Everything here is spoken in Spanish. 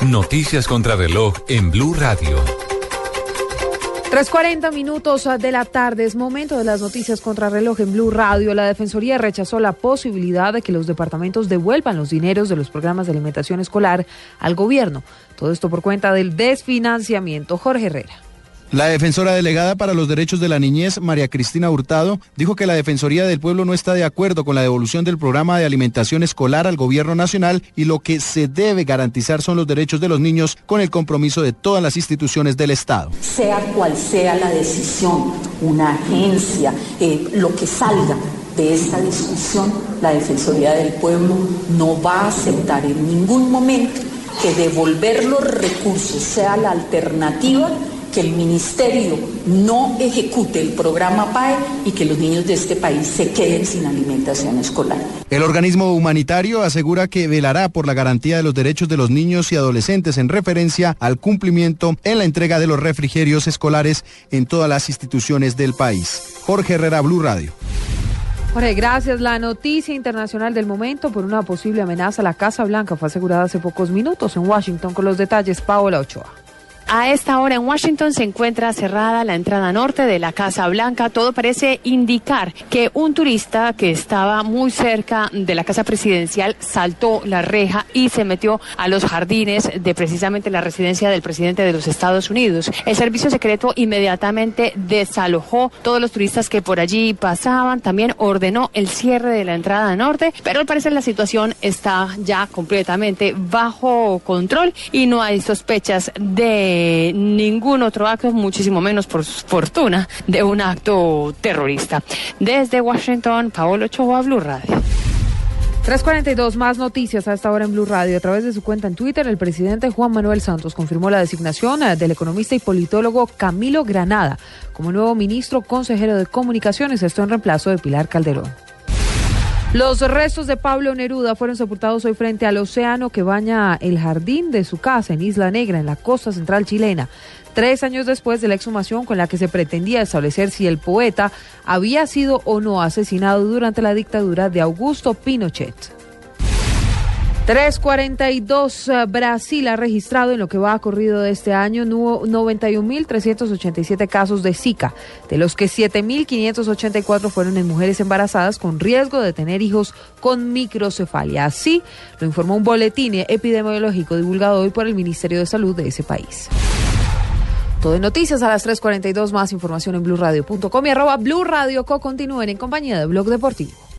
Noticias contra reloj en Blue Radio. 3.40 minutos de la tarde es momento de las noticias contra reloj en Blue Radio. La Defensoría rechazó la posibilidad de que los departamentos devuelvan los dineros de los programas de alimentación escolar al gobierno. Todo esto por cuenta del desfinanciamiento. Jorge Herrera. La defensora delegada para los derechos de la niñez, María Cristina Hurtado, dijo que la Defensoría del Pueblo no está de acuerdo con la devolución del programa de alimentación escolar al gobierno nacional y lo que se debe garantizar son los derechos de los niños con el compromiso de todas las instituciones del Estado. Sea cual sea la decisión, una agencia, eh, lo que salga de esta discusión, la Defensoría del Pueblo no va a aceptar en ningún momento que devolver los recursos sea la alternativa que el ministerio no ejecute el programa PAE y que los niños de este país se queden sin alimentación escolar. El organismo humanitario asegura que velará por la garantía de los derechos de los niños y adolescentes en referencia al cumplimiento en la entrega de los refrigerios escolares en todas las instituciones del país. Jorge Herrera, Blue Radio. Jorge, gracias. La noticia internacional del momento por una posible amenaza a la Casa Blanca fue asegurada hace pocos minutos en Washington con los detalles. Paola Ochoa. A esta hora en Washington se encuentra cerrada la entrada norte de la Casa Blanca. Todo parece indicar que un turista que estaba muy cerca de la Casa Presidencial saltó la reja y se metió a los jardines de precisamente la residencia del presidente de los Estados Unidos. El servicio secreto inmediatamente desalojó todos los turistas que por allí pasaban. También ordenó el cierre de la entrada norte, pero al parecer la situación está ya completamente bajo control y no hay sospechas de ningún otro acto, muchísimo menos por fortuna, de un acto terrorista. Desde Washington, Paolo Ochoa, Blue Radio. 342 más noticias a esta hora en Blue Radio. A través de su cuenta en Twitter, el presidente Juan Manuel Santos confirmó la designación eh, del economista y politólogo Camilo Granada como nuevo ministro consejero de comunicaciones, esto en reemplazo de Pilar Calderón. Los restos de Pablo Neruda fueron sepultados hoy frente al océano que baña el jardín de su casa en Isla Negra, en la costa central chilena. Tres años después de la exhumación con la que se pretendía establecer si el poeta había sido o no asesinado durante la dictadura de Augusto Pinochet. 342 eh, Brasil ha registrado en lo que va corrido de este año 91.387 casos de Zika, de los que 7.584 fueron en mujeres embarazadas con riesgo de tener hijos con microcefalia. Así lo informó un boletín epidemiológico divulgado hoy por el Ministerio de Salud de ese país. Todo en noticias a las 3.42, más información en blueradio.com y arroba Blue Radio Co. Continúen en compañía de Blog Deportivo.